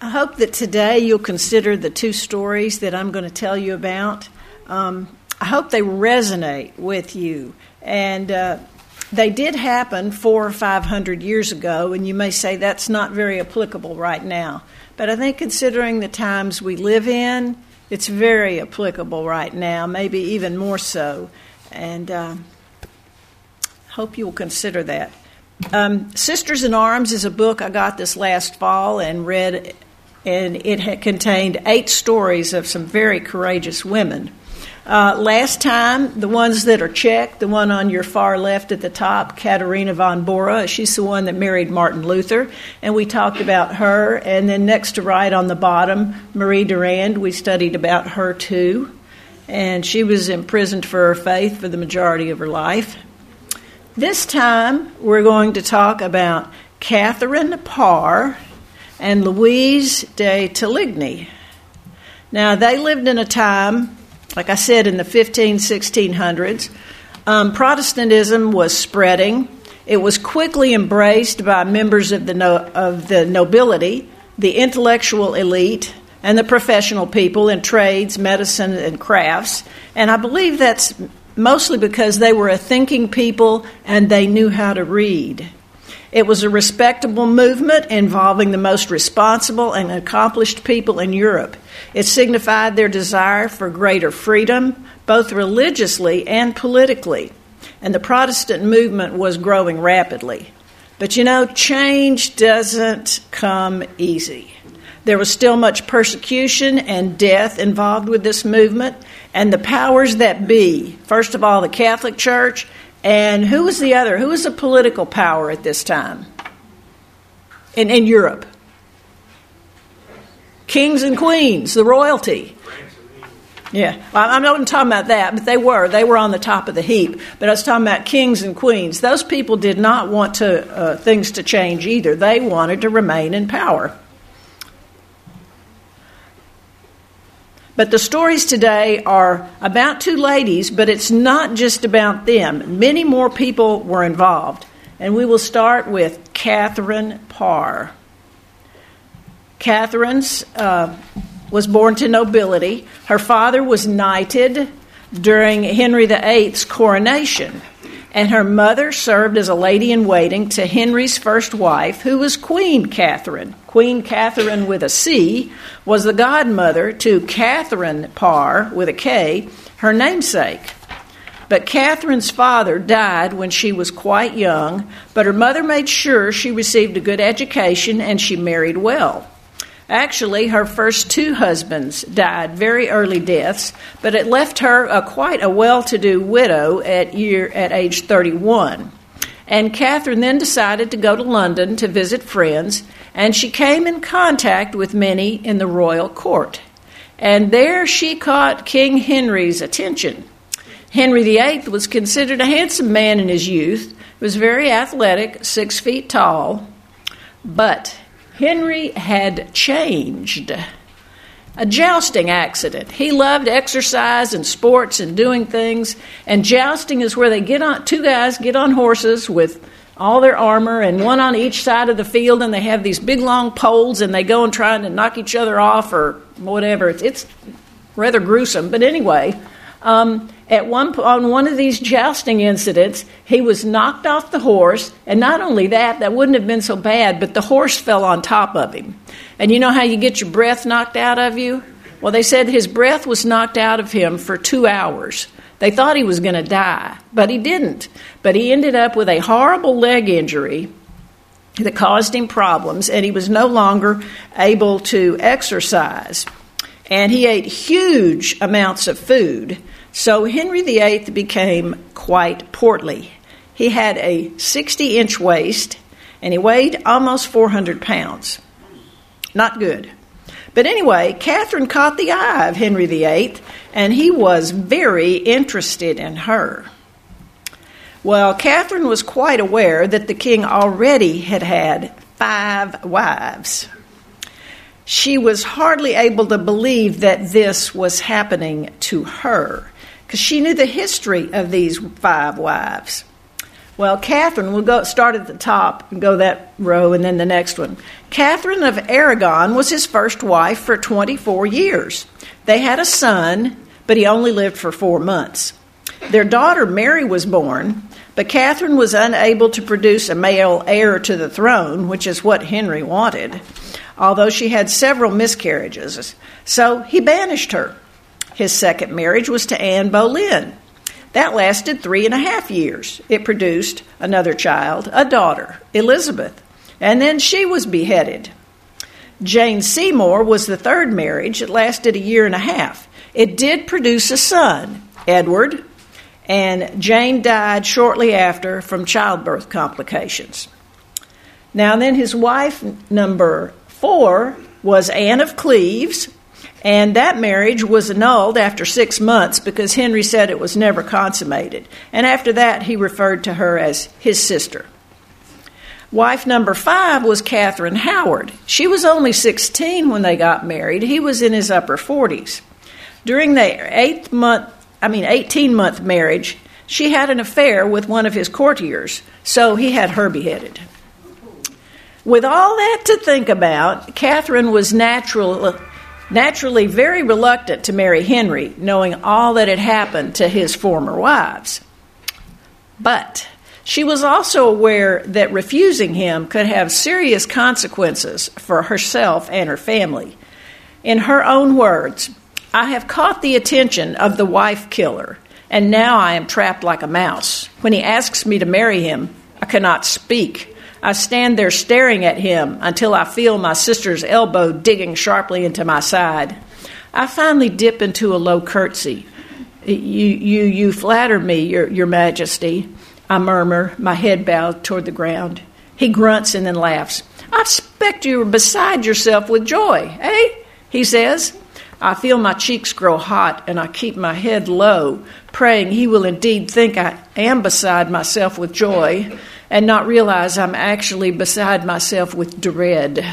I hope that today you'll consider the two stories that I'm going to tell you about. Um, I hope they resonate with you. And uh, they did happen four or five hundred years ago, and you may say that's not very applicable right now. But I think considering the times we live in, it's very applicable right now, maybe even more so. And uh, hope you'll consider that. Um, Sisters in Arms is a book I got this last fall and read and it contained eight stories of some very courageous women. Uh, last time, the ones that are checked, the one on your far left at the top, Katharina von Bora, she's the one that married Martin Luther, and we talked about her. And then next to right on the bottom, Marie Durand, we studied about her too. And she was imprisoned for her faith for the majority of her life. This time, we're going to talk about Catherine Parr, and Louise de Teligny. Now, they lived in a time, like I said, in the 15, 1600s. Um, Protestantism was spreading. It was quickly embraced by members of the, no, of the nobility, the intellectual elite, and the professional people in trades, medicine, and crafts. And I believe that's mostly because they were a thinking people and they knew how to read. It was a respectable movement involving the most responsible and accomplished people in Europe. It signified their desire for greater freedom, both religiously and politically. And the Protestant movement was growing rapidly. But you know, change doesn't come easy. There was still much persecution and death involved with this movement, and the powers that be, first of all, the Catholic Church and who was the other? Who was the political power at this time in, in Europe? Kings and queens, the royalty. Yeah, I'm not even talking about that, but they were. They were on the top of the heap. But I was talking about kings and queens. Those people did not want to, uh, things to change either. They wanted to remain in power. But the stories today are about two ladies, but it's not just about them. Many more people were involved. And we will start with Catherine Parr. Catherine uh, was born to nobility. Her father was knighted during Henry VIII's coronation and her mother served as a lady in waiting to Henry's first wife, who was Queen Catherine. Queen Catherine with a C was the godmother to Catherine Parr with a K, her namesake. But Catherine's father died when she was quite young, but her mother made sure she received a good education and she married well. Actually, her first two husbands died very early deaths, but it left her a, quite a well to do widow at, year, at age 31. And Catherine then decided to go to London to visit friends, and she came in contact with many in the royal court. And there she caught King Henry's attention. Henry VIII was considered a handsome man in his youth, was very athletic, six feet tall, but Henry had changed. A jousting accident. He loved exercise and sports and doing things, and jousting is where they get on two guys get on horses with all their armor and one on each side of the field and they have these big long poles and they go and try to knock each other off or whatever. It's, it's rather gruesome, but anyway, um, at one on one of these jousting incidents, he was knocked off the horse, and not only that, that wouldn't have been so bad, but the horse fell on top of him. And you know how you get your breath knocked out of you? Well, they said his breath was knocked out of him for two hours. They thought he was going to die, but he didn't. But he ended up with a horrible leg injury that caused him problems, and he was no longer able to exercise and he ate huge amounts of food. So Henry VIII became quite portly. He had a 60 inch waist and he weighed almost 400 pounds. Not good. But anyway, Catherine caught the eye of Henry VIII and he was very interested in her. Well, Catherine was quite aware that the king already had had five wives she was hardly able to believe that this was happening to her because she knew the history of these five wives. Well, Catherine, we'll go start at the top and go that row and then the next one. Catherine of Aragon was his first wife for 24 years. They had a son, but he only lived for four months. Their daughter Mary was born, but Catherine was unable to produce a male heir to the throne, which is what Henry wanted, although she had several miscarriages. So he banished her. His second marriage was to Anne Boleyn. That lasted three and a half years. It produced another child, a daughter, Elizabeth, and then she was beheaded. Jane Seymour was the third marriage. It lasted a year and a half. It did produce a son, Edward, and Jane died shortly after from childbirth complications. Now, then, his wife number four was Anne of Cleves, and that marriage was annulled after six months because Henry said it was never consummated. And after that, he referred to her as his sister. Wife number five was Catherine Howard. She was only 16 when they got married. He was in his upper 40s. During their eighth month, I mean 18 month marriage, she had an affair with one of his courtiers, so he had her beheaded. With all that to think about, Catherine was natural, naturally very reluctant to marry Henry, knowing all that had happened to his former wives. But she was also aware that refusing him could have serious consequences for herself and her family. In her own words, I have caught the attention of the wife killer, and now I am trapped like a mouse. When he asks me to marry him, I cannot speak. I stand there staring at him until I feel my sister's elbow digging sharply into my side. I finally dip into a low curtsy. You, you, you flatter me, your, your Majesty. I murmur, my head bowed toward the ground. He grunts and then laughs. I expect you are beside yourself with joy, eh? He says. I feel my cheeks grow hot and I keep my head low, praying he will indeed think I am beside myself with joy and not realize I'm actually beside myself with dread.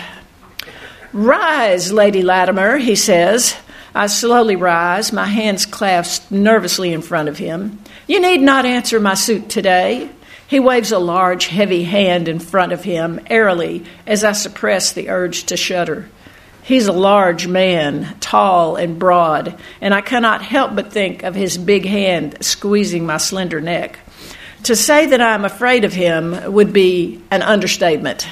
Rise, Lady Latimer, he says. I slowly rise, my hands clasped nervously in front of him. You need not answer my suit today. He waves a large, heavy hand in front of him, airily, as I suppress the urge to shudder. He's a large man, tall and broad, and I cannot help but think of his big hand squeezing my slender neck. To say that I'm afraid of him would be an understatement.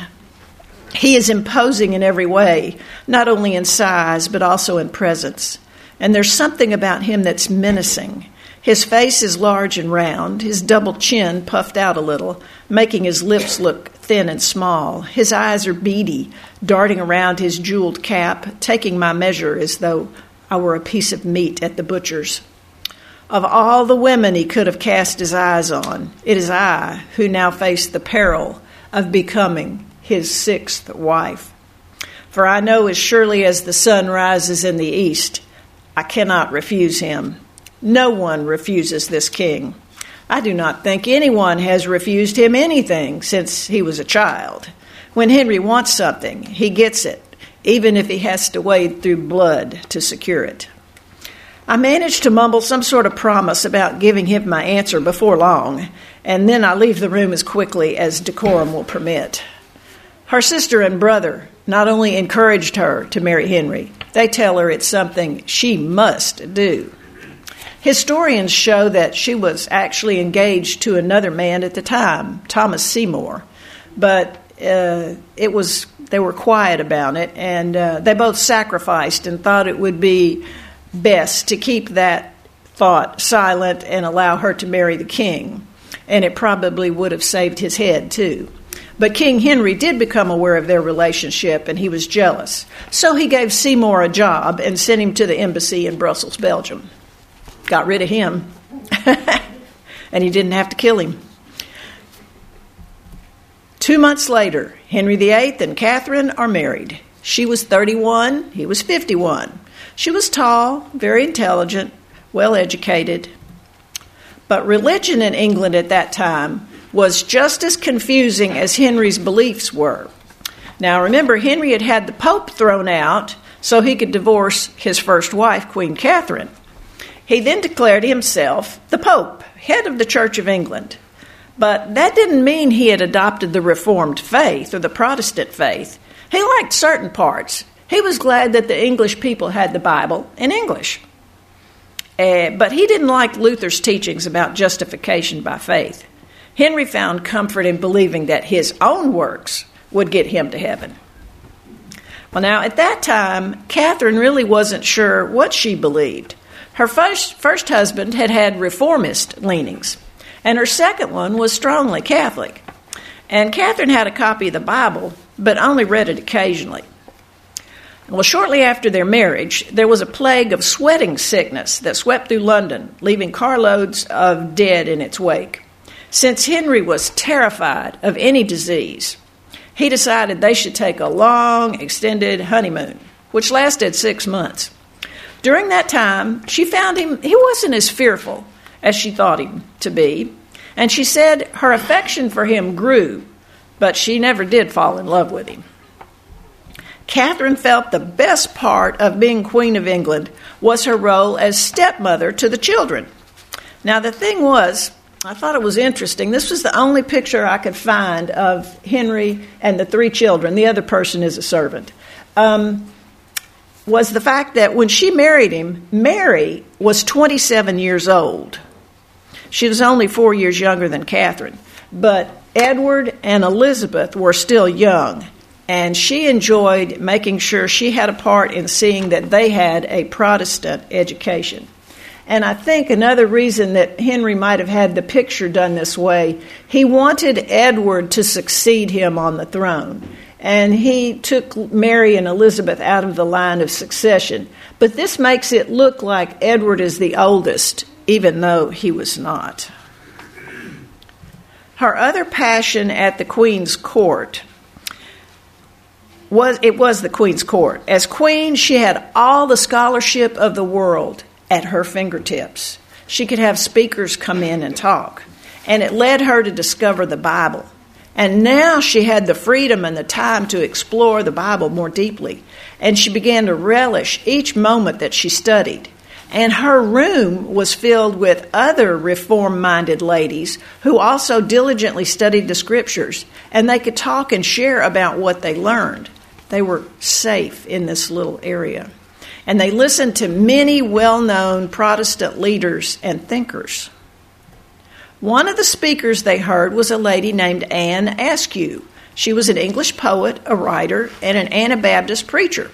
He is imposing in every way, not only in size, but also in presence. And there's something about him that's menacing. His face is large and round, his double chin puffed out a little, making his lips look thin and small. His eyes are beady, darting around his jeweled cap, taking my measure as though I were a piece of meat at the butcher's. Of all the women he could have cast his eyes on, it is I who now face the peril of becoming his sixth wife. For I know as surely as the sun rises in the east, I cannot refuse him. No one refuses this king. I do not think anyone has refused him anything since he was a child. When Henry wants something, he gets it, even if he has to wade through blood to secure it. I manage to mumble some sort of promise about giving him my answer before long, and then I leave the room as quickly as decorum will permit. Her sister and brother not only encouraged her to marry Henry, they tell her it's something she must do. Historians show that she was actually engaged to another man at the time, Thomas Seymour, but uh, it was they were quiet about it, and uh, they both sacrificed and thought it would be best to keep that thought silent and allow her to marry the king. And it probably would have saved his head, too. But King Henry did become aware of their relationship and he was jealous. So he gave Seymour a job and sent him to the embassy in Brussels, Belgium. Got rid of him. and he didn't have to kill him. Two months later, Henry VIII and Catherine are married. She was 31, he was 51. She was tall, very intelligent, well educated. But religion in England at that time was just as confusing as Henry's beliefs were. Now, remember, Henry had had the Pope thrown out so he could divorce his first wife, Queen Catherine. He then declared himself the Pope, head of the Church of England. But that didn't mean he had adopted the Reformed faith or the Protestant faith. He liked certain parts. He was glad that the English people had the Bible in English. Uh, but he didn't like Luther's teachings about justification by faith. Henry found comfort in believing that his own works would get him to heaven. Well, now, at that time, Catherine really wasn't sure what she believed. Her first, first husband had had reformist leanings, and her second one was strongly Catholic. And Catherine had a copy of the Bible, but only read it occasionally. Well, shortly after their marriage, there was a plague of sweating sickness that swept through London, leaving carloads of dead in its wake. Since Henry was terrified of any disease, he decided they should take a long, extended honeymoon, which lasted six months. During that time, she found him, he wasn't as fearful as she thought him to be, and she said her affection for him grew, but she never did fall in love with him. Catherine felt the best part of being Queen of England was her role as stepmother to the children. Now, the thing was, I thought it was interesting. This was the only picture I could find of Henry and the three children. The other person is a servant. Um, was the fact that when she married him, Mary was 27 years old. She was only four years younger than Catherine. But Edward and Elizabeth were still young, and she enjoyed making sure she had a part in seeing that they had a Protestant education. And I think another reason that Henry might have had the picture done this way, he wanted Edward to succeed him on the throne. And he took Mary and Elizabeth out of the line of succession. But this makes it look like Edward is the oldest, even though he was not. Her other passion at the Queen's court was it was the Queen's court. As Queen, she had all the scholarship of the world at her fingertips. She could have speakers come in and talk. And it led her to discover the Bible. And now she had the freedom and the time to explore the Bible more deeply. And she began to relish each moment that she studied. And her room was filled with other reform minded ladies who also diligently studied the scriptures. And they could talk and share about what they learned. They were safe in this little area and they listened to many well known Protestant leaders and thinkers. One of the speakers they heard was a lady named Anne Askew. She was an English poet, a writer, and an Anabaptist preacher.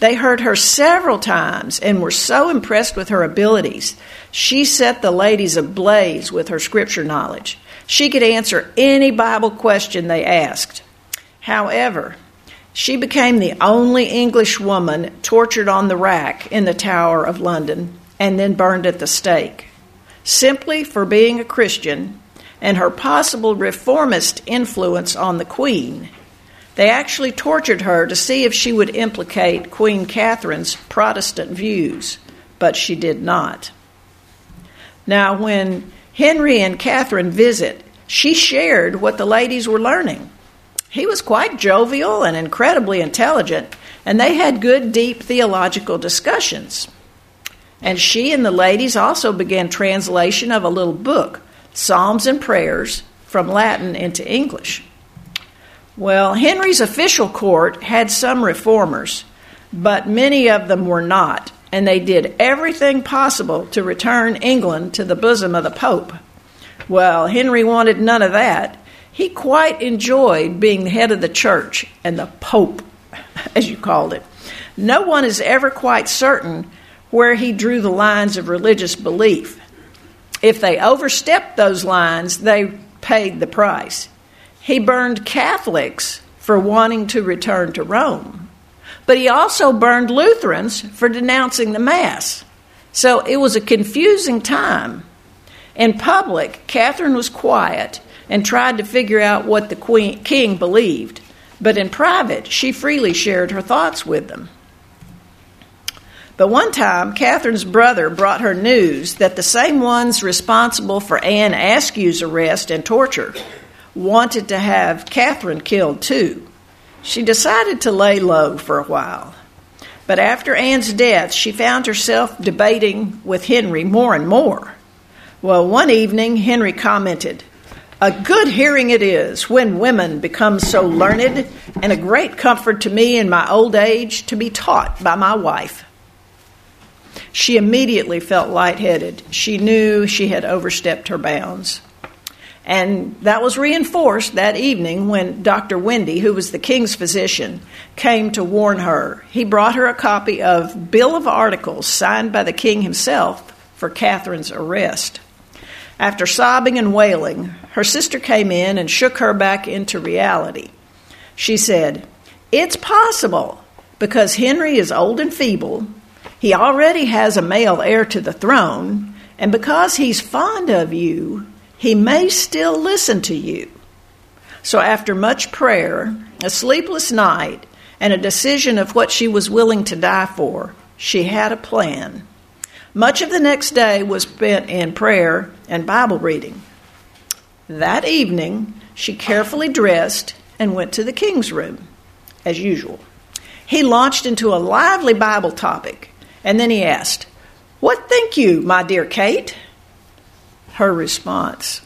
They heard her several times and were so impressed with her abilities. She set the ladies ablaze with her scripture knowledge. She could answer any Bible question they asked. However, she became the only English woman tortured on the rack in the Tower of London and then burned at the stake, simply for being a Christian and her possible reformist influence on the Queen. They actually tortured her to see if she would implicate Queen Catherine's Protestant views, but she did not. Now, when Henry and Catherine visit, she shared what the ladies were learning. He was quite jovial and incredibly intelligent, and they had good, deep theological discussions. And she and the ladies also began translation of a little book, Psalms and Prayers, from Latin into English. Well, Henry's official court had some reformers, but many of them were not, and they did everything possible to return England to the bosom of the Pope. Well, Henry wanted none of that, he quite enjoyed being the head of the church and the Pope, as you called it. No one is ever quite certain where he drew the lines of religious belief. If they overstepped those lines, they paid the price. He burned Catholics for wanting to return to Rome, but he also burned Lutherans for denouncing the Mass. So it was a confusing time. In public, Catherine was quiet and tried to figure out what the queen, king believed, but in private, she freely shared her thoughts with them. But one time, Catherine's brother brought her news that the same ones responsible for Anne Askew's arrest and torture wanted to have Catherine killed too. She decided to lay low for a while. But after Anne's death, she found herself debating with Henry more and more. Well, one evening, Henry commented, A good hearing it is when women become so learned, and a great comfort to me in my old age to be taught by my wife. She immediately felt lightheaded. She knew she had overstepped her bounds. And that was reinforced that evening when Dr. Wendy, who was the king's physician, came to warn her. He brought her a copy of Bill of Articles signed by the king himself for Catherine's arrest. After sobbing and wailing, her sister came in and shook her back into reality. She said, It's possible because Henry is old and feeble. He already has a male heir to the throne, and because he's fond of you, he may still listen to you. So, after much prayer, a sleepless night, and a decision of what she was willing to die for, she had a plan. Much of the next day was spent in prayer and Bible reading. That evening, she carefully dressed and went to the king's room, as usual. He launched into a lively Bible topic, and then he asked, What think you, my dear Kate? her response.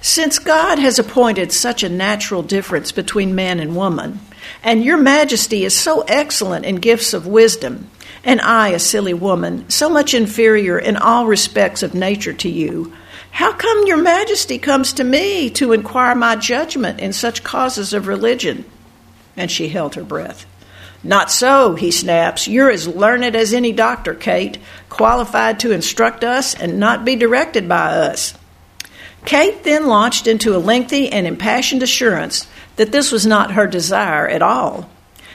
Since God has appointed such a natural difference between man and woman, and your majesty is so excellent in gifts of wisdom, and I, a silly woman, so much inferior in all respects of nature to you, how come your majesty comes to me to inquire my judgment in such causes of religion? And she held her breath. Not so, he snaps. You're as learned as any doctor, Kate, qualified to instruct us and not be directed by us. Kate then launched into a lengthy and impassioned assurance that this was not her desire at all.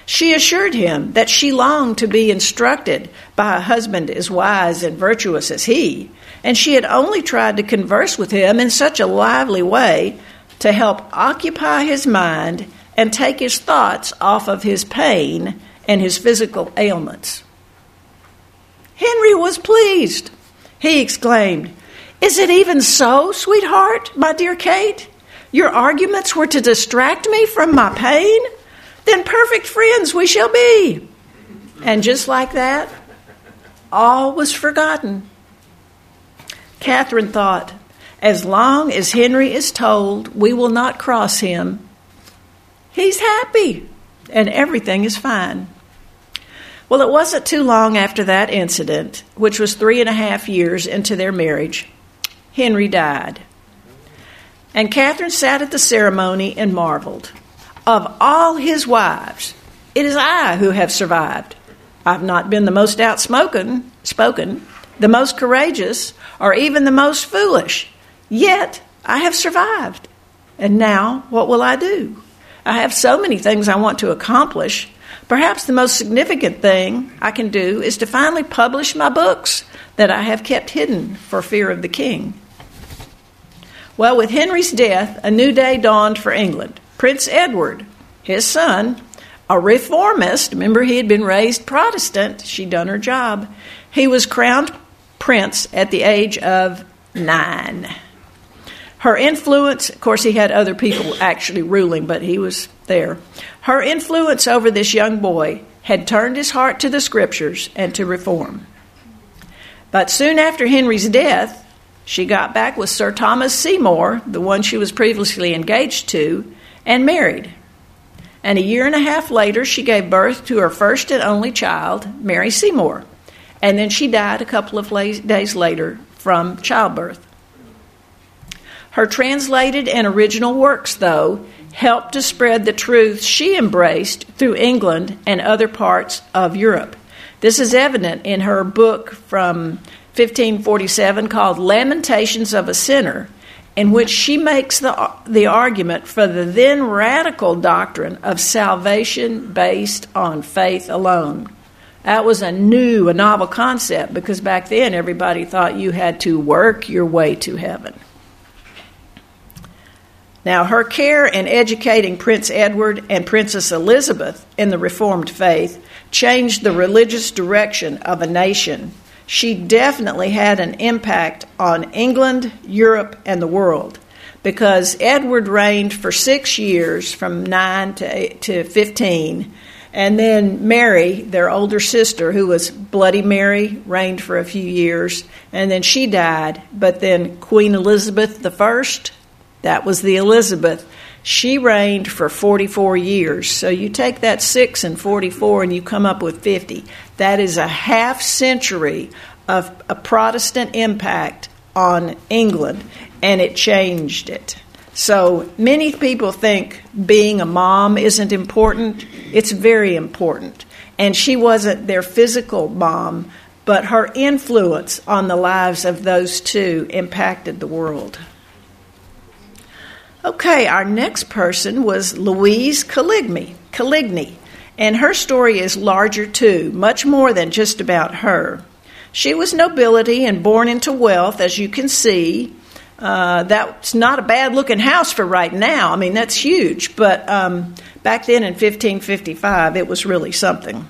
She assured him that she longed to be instructed by a husband as wise and virtuous as he, and she had only tried to converse with him in such a lively way to help occupy his mind and take his thoughts off of his pain and his physical ailments. Henry was pleased. He exclaimed, Is it even so, sweetheart, my dear Kate? Your arguments were to distract me from my pain? Then perfect friends we shall be. And just like that, all was forgotten. Catherine thought, as long as Henry is told we will not cross him, He's happy and everything is fine. Well, it wasn't too long after that incident, which was three and a half years into their marriage, Henry died. And Catherine sat at the ceremony and marveled. Of all his wives, it is I who have survived. I've not been the most outspoken, spoken, the most courageous, or even the most foolish. Yet I have survived. And now what will I do? I have so many things I want to accomplish. Perhaps the most significant thing I can do is to finally publish my books that I have kept hidden for fear of the king. Well, with Henry's death, a new day dawned for England. Prince Edward, his son, a reformist, remember he had been raised Protestant, she'd done her job. He was crowned prince at the age of nine. Her influence, of course, he had other people actually ruling, but he was there. Her influence over this young boy had turned his heart to the scriptures and to reform. But soon after Henry's death, she got back with Sir Thomas Seymour, the one she was previously engaged to, and married. And a year and a half later, she gave birth to her first and only child, Mary Seymour. And then she died a couple of days later from childbirth. Her translated and original works, though, helped to spread the truths she embraced through England and other parts of Europe. This is evident in her book from 1547 called Lamentations of a Sinner, in which she makes the, the argument for the then radical doctrine of salvation based on faith alone. That was a new, a novel concept because back then everybody thought you had to work your way to heaven. Now, her care in educating Prince Edward and Princess Elizabeth in the Reformed faith changed the religious direction of a nation. She definitely had an impact on England, Europe, and the world because Edward reigned for six years from 9 to, to 15. And then Mary, their older sister, who was Bloody Mary, reigned for a few years. And then she died. But then Queen Elizabeth I That was the Elizabeth. She reigned for 44 years. So you take that 6 and 44 and you come up with 50. That is a half century of a Protestant impact on England, and it changed it. So many people think being a mom isn't important. It's very important. And she wasn't their physical mom, but her influence on the lives of those two impacted the world. Okay, our next person was Louise Coligny. Coligny. And her story is larger too, much more than just about her. She was nobility and born into wealth, as you can see. Uh, that's not a bad looking house for right now. I mean, that's huge. But um, back then in 1555, it was really something.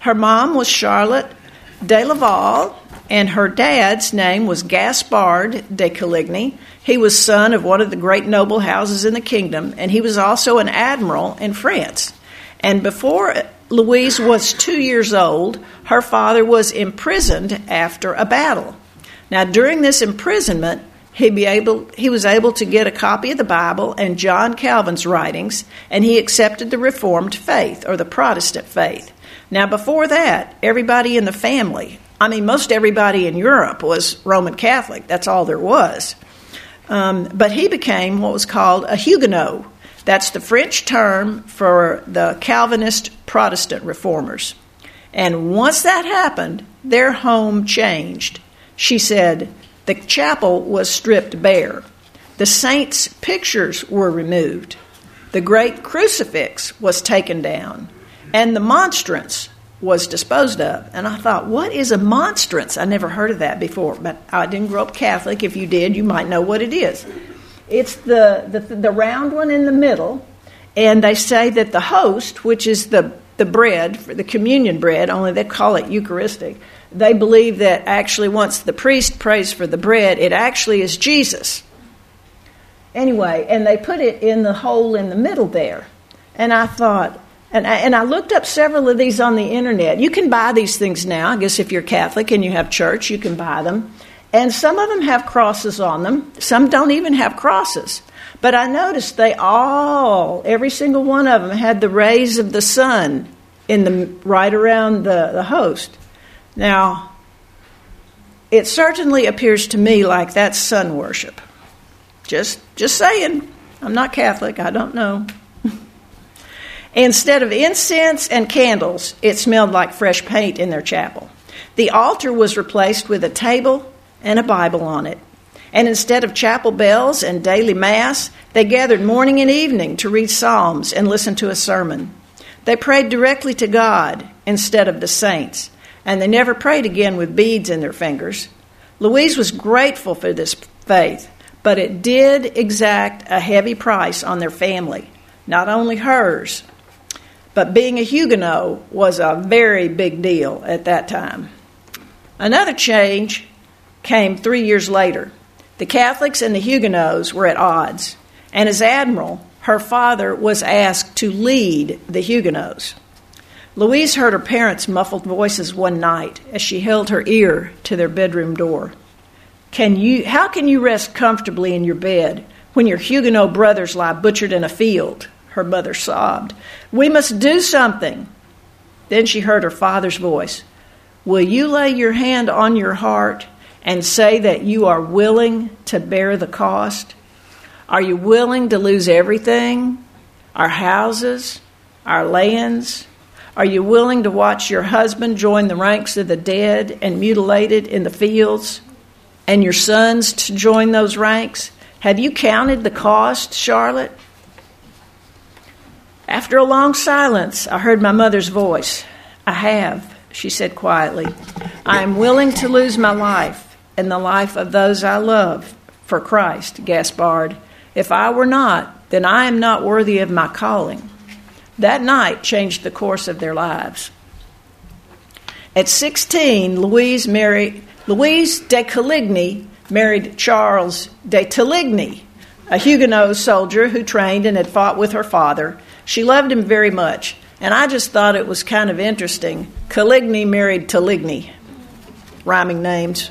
Her mom was Charlotte de Laval, and her dad's name was Gaspard de Coligny. He was son of one of the great noble houses in the kingdom, and he was also an admiral in France. And before Louise was two years old, her father was imprisoned after a battle. Now, during this imprisonment, he, be able, he was able to get a copy of the Bible and John Calvin's writings, and he accepted the Reformed faith or the Protestant faith. Now, before that, everybody in the family, I mean, most everybody in Europe was Roman Catholic. That's all there was. Um, but he became what was called a Huguenot. That's the French term for the Calvinist Protestant reformers. And once that happened, their home changed. She said, the chapel was stripped bare. The saints' pictures were removed. The great crucifix was taken down. And the monstrance was disposed of. And I thought, what is a monstrance? I never heard of that before, but I didn't grow up Catholic. If you did, you might know what it is. It's the, the, the round one in the middle, and they say that the host, which is the, the bread, for the communion bread, only they call it Eucharistic, they believe that actually once the priest prays for the bread, it actually is Jesus. Anyway, and they put it in the hole in the middle there. And I thought, and I, and I looked up several of these on the internet. You can buy these things now. I guess if you're Catholic and you have church, you can buy them. And some of them have crosses on them. Some don't even have crosses. But I noticed they all, every single one of them, had the rays of the sun in the right around the, the host. Now, it certainly appears to me like that's sun worship. Just just saying. I'm not Catholic, I don't know. Instead of incense and candles, it smelled like fresh paint in their chapel. The altar was replaced with a table and a Bible on it. And instead of chapel bells and daily mass, they gathered morning and evening to read psalms and listen to a sermon. They prayed directly to God instead of the saints and they never prayed again with beads in their fingers. Louise was grateful for this faith, but it did exact a heavy price on their family, not only hers, but being a Huguenot was a very big deal at that time. Another change came three years later. The Catholics and the Huguenots were at odds, and as admiral, her father was asked to lead the Huguenots. Louise heard her parents' muffled voices one night as she held her ear to their bedroom door. Can you, how can you rest comfortably in your bed when your Huguenot brothers lie butchered in a field? Her mother sobbed. We must do something. Then she heard her father's voice. Will you lay your hand on your heart and say that you are willing to bear the cost? Are you willing to lose everything? Our houses, our lands, are you willing to watch your husband join the ranks of the dead and mutilated in the fields, and your sons to join those ranks? Have you counted the cost, Charlotte? After a long silence, I heard my mother's voice. I have, she said quietly. I am willing to lose my life and the life of those I love for Christ, Gaspard. If I were not, then I am not worthy of my calling that night changed the course of their lives. At 16, Louise married Louise de Coligny married Charles de Teligny, a Huguenot soldier who trained and had fought with her father. She loved him very much, and I just thought it was kind of interesting. Coligny married Teligny, rhyming names.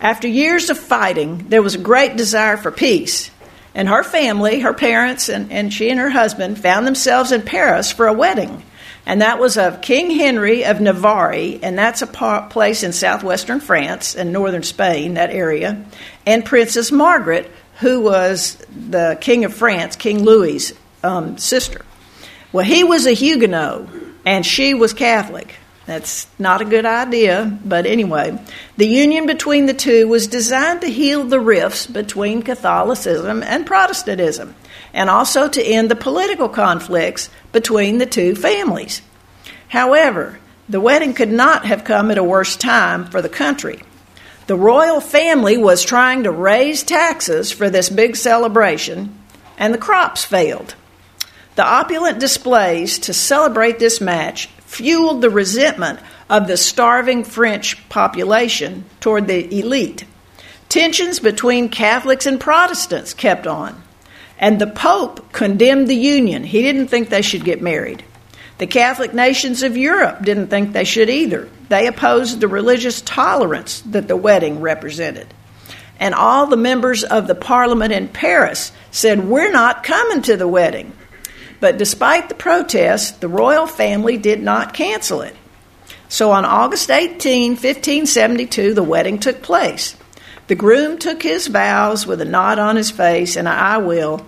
After years of fighting, there was a great desire for peace. And her family, her parents, and, and she and her husband found themselves in Paris for a wedding. And that was of King Henry of Navarre, and that's a place in southwestern France and northern Spain, that area, and Princess Margaret, who was the King of France, King Louis's um, sister. Well, he was a Huguenot, and she was Catholic. That's not a good idea, but anyway, the union between the two was designed to heal the rifts between Catholicism and Protestantism, and also to end the political conflicts between the two families. However, the wedding could not have come at a worse time for the country. The royal family was trying to raise taxes for this big celebration, and the crops failed. The opulent displays to celebrate this match fueled the resentment of the starving French population toward the elite. Tensions between Catholics and Protestants kept on. And the Pope condemned the union. He didn't think they should get married. The Catholic nations of Europe didn't think they should either. They opposed the religious tolerance that the wedding represented. And all the members of the parliament in Paris said, We're not coming to the wedding. But despite the protests, the royal family did not cancel it. So on August 18, 1572, the wedding took place. The groom took his vows with a nod on his face and I will,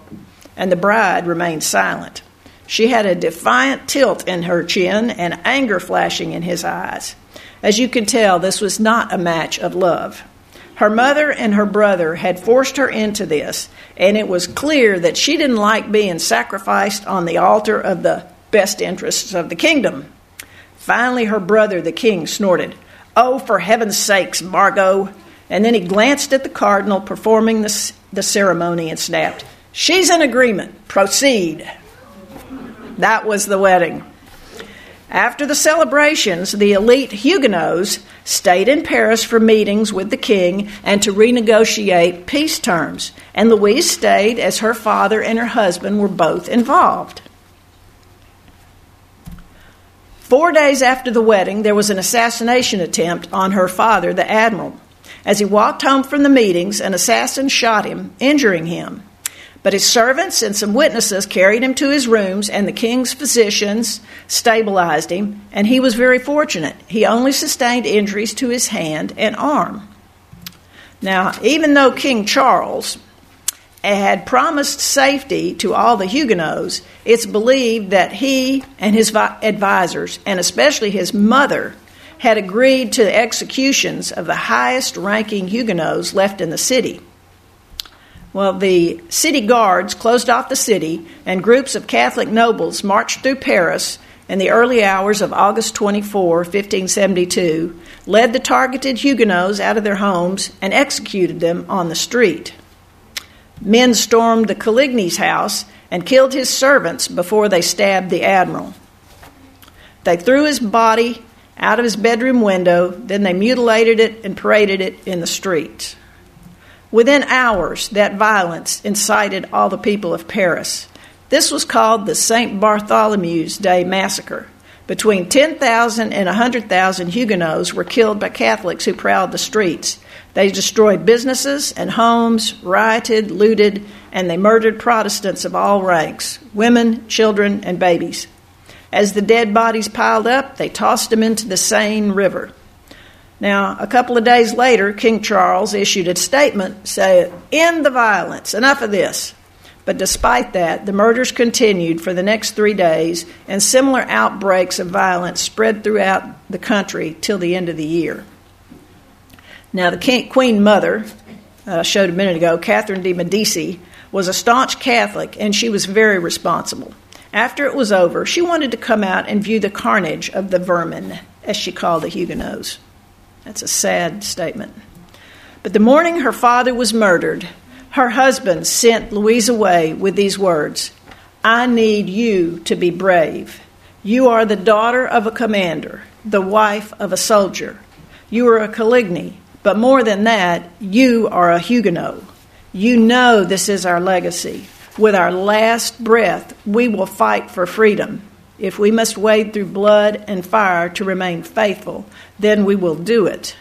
and the bride remained silent. She had a defiant tilt in her chin and anger flashing in his eyes. As you can tell, this was not a match of love. Her mother and her brother had forced her into this, and it was clear that she didn't like being sacrificed on the altar of the best interests of the kingdom. Finally, her brother, the king, snorted, Oh, for heaven's sakes, Margot! And then he glanced at the cardinal performing the, the ceremony and snapped, She's in agreement. Proceed. That was the wedding. After the celebrations, the elite Huguenots stayed in Paris for meetings with the king and to renegotiate peace terms, and Louise stayed as her father and her husband were both involved. Four days after the wedding, there was an assassination attempt on her father, the admiral. As he walked home from the meetings, an assassin shot him, injuring him. But his servants and some witnesses carried him to his rooms, and the king's physicians stabilized him, and he was very fortunate. He only sustained injuries to his hand and arm. Now, even though King Charles had promised safety to all the Huguenots, it's believed that he and his advisors, and especially his mother, had agreed to the executions of the highest ranking Huguenots left in the city. Well, the city guards closed off the city, and groups of Catholic nobles marched through Paris in the early hours of August 24, 1572, led the targeted Huguenots out of their homes, and executed them on the street. Men stormed the Coligny's house and killed his servants before they stabbed the admiral. They threw his body out of his bedroom window, then they mutilated it and paraded it in the streets. Within hours, that violence incited all the people of Paris. This was called the St. Bartholomew's Day Massacre. Between 10,000 and 100,000 Huguenots were killed by Catholics who prowled the streets. They destroyed businesses and homes, rioted, looted, and they murdered Protestants of all ranks women, children, and babies. As the dead bodies piled up, they tossed them into the Seine River. Now, a couple of days later, King Charles issued a statement saying, End the violence, enough of this. But despite that, the murders continued for the next three days, and similar outbreaks of violence spread throughout the country till the end of the year. Now, the Queen Mother, uh, showed a minute ago, Catherine de' Medici, was a staunch Catholic, and she was very responsible. After it was over, she wanted to come out and view the carnage of the vermin, as she called the Huguenots. That's a sad statement. But the morning her father was murdered, her husband sent Louise away with these words I need you to be brave. You are the daughter of a commander, the wife of a soldier. You are a Coligny, but more than that, you are a Huguenot. You know this is our legacy. With our last breath, we will fight for freedom. If we must wade through blood and fire to remain faithful, then we will do it.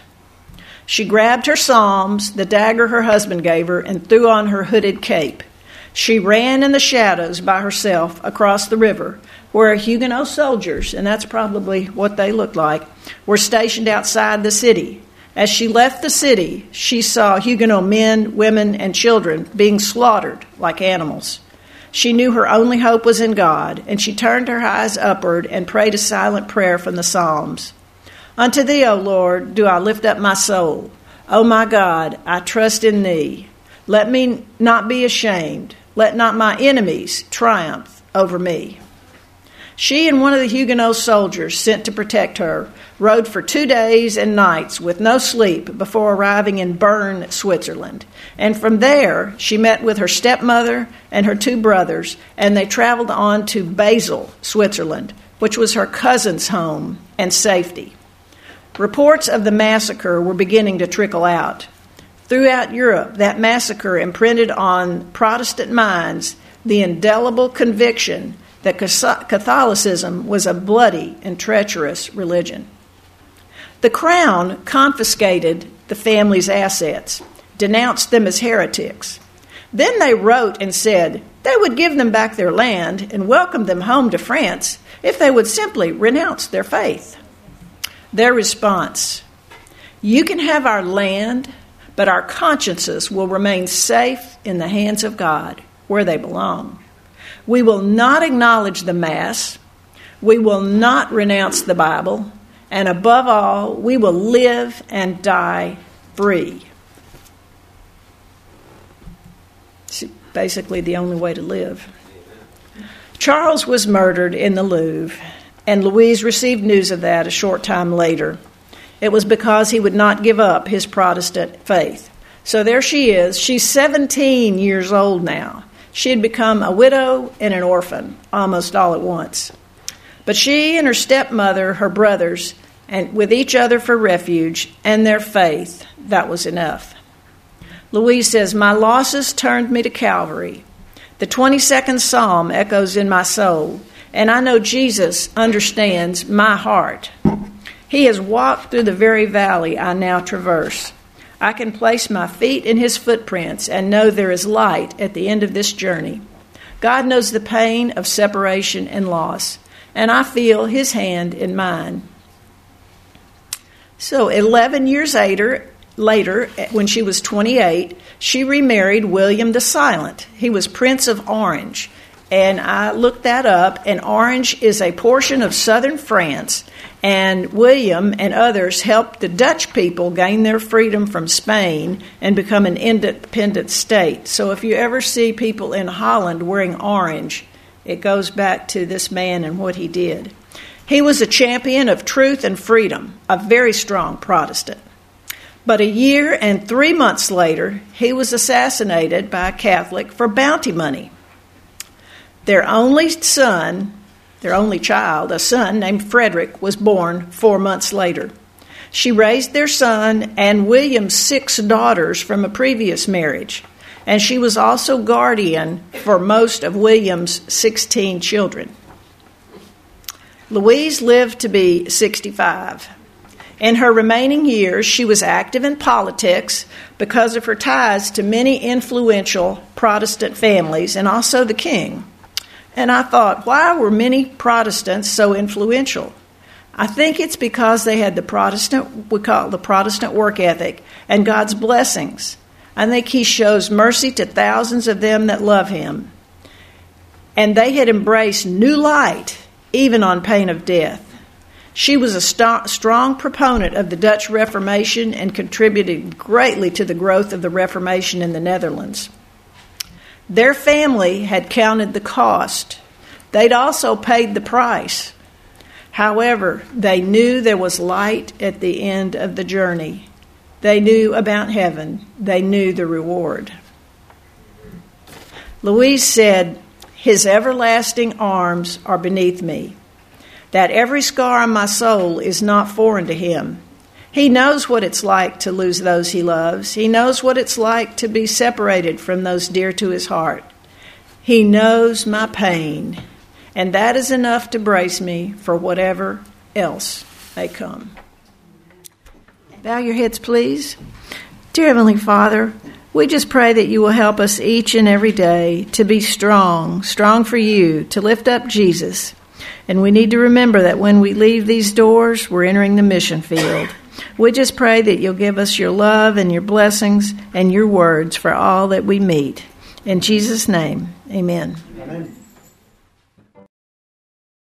She grabbed her psalms, the dagger her husband gave her, and threw on her hooded cape. She ran in the shadows by herself across the river, where Huguenot soldiers, and that's probably what they looked like, were stationed outside the city. As she left the city, she saw Huguenot men, women, and children being slaughtered like animals. She knew her only hope was in God, and she turned her eyes upward and prayed a silent prayer from the Psalms. Unto thee, O Lord, do I lift up my soul. O my God, I trust in thee. Let me not be ashamed. Let not my enemies triumph over me. She and one of the Huguenot soldiers sent to protect her rode for two days and nights with no sleep before arriving in Bern, Switzerland. And from there, she met with her stepmother and her two brothers, and they traveled on to Basel, Switzerland, which was her cousin's home and safety. Reports of the massacre were beginning to trickle out. Throughout Europe, that massacre imprinted on Protestant minds the indelible conviction that Catholicism was a bloody and treacherous religion. The crown confiscated the family's assets, denounced them as heretics. Then they wrote and said they would give them back their land and welcome them home to France if they would simply renounce their faith. Their response You can have our land, but our consciences will remain safe in the hands of God, where they belong. We will not acknowledge the Mass. We will not renounce the Bible. And above all, we will live and die free. It's basically the only way to live. Charles was murdered in the Louvre, and Louise received news of that a short time later. It was because he would not give up his Protestant faith. So there she is. She's 17 years old now. She had become a widow and an orphan almost all at once. But she and her stepmother, her brothers, and with each other for refuge and their faith, that was enough. Louise says, My losses turned me to Calvary. The 22nd Psalm echoes in my soul, and I know Jesus understands my heart. He has walked through the very valley I now traverse. I can place my feet in his footprints and know there is light at the end of this journey. God knows the pain of separation and loss, and I feel his hand in mine. So, 11 years later, later, when she was 28, she remarried William the Silent. He was Prince of Orange. And I looked that up, and Orange is a portion of southern France. And William and others helped the Dutch people gain their freedom from Spain and become an independent state. So if you ever see people in Holland wearing orange, it goes back to this man and what he did. He was a champion of truth and freedom, a very strong Protestant. But a year and three months later, he was assassinated by a Catholic for bounty money. Their only son, their only child, a son named Frederick, was born four months later. She raised their son and William's six daughters from a previous marriage, and she was also guardian for most of William's 16 children. Louise lived to be 65. In her remaining years, she was active in politics because of her ties to many influential Protestant families and also the king. And I thought, why were many Protestants so influential? I think it's because they had the Protestant, we call the Protestant work ethic, and God's blessings. I think He shows mercy to thousands of them that love Him. And they had embraced new light, even on pain of death. She was a st- strong proponent of the Dutch Reformation and contributed greatly to the growth of the Reformation in the Netherlands. Their family had counted the cost. They'd also paid the price. However, they knew there was light at the end of the journey. They knew about heaven. They knew the reward. Louise said, His everlasting arms are beneath me, that every scar on my soul is not foreign to him. He knows what it's like to lose those he loves. He knows what it's like to be separated from those dear to his heart. He knows my pain, and that is enough to brace me for whatever else may come. Bow your heads, please. Dear Heavenly Father, we just pray that you will help us each and every day to be strong, strong for you, to lift up Jesus. And we need to remember that when we leave these doors, we're entering the mission field. We just pray that you'll give us your love and your blessings and your words for all that we meet. In Jesus' name, amen. amen.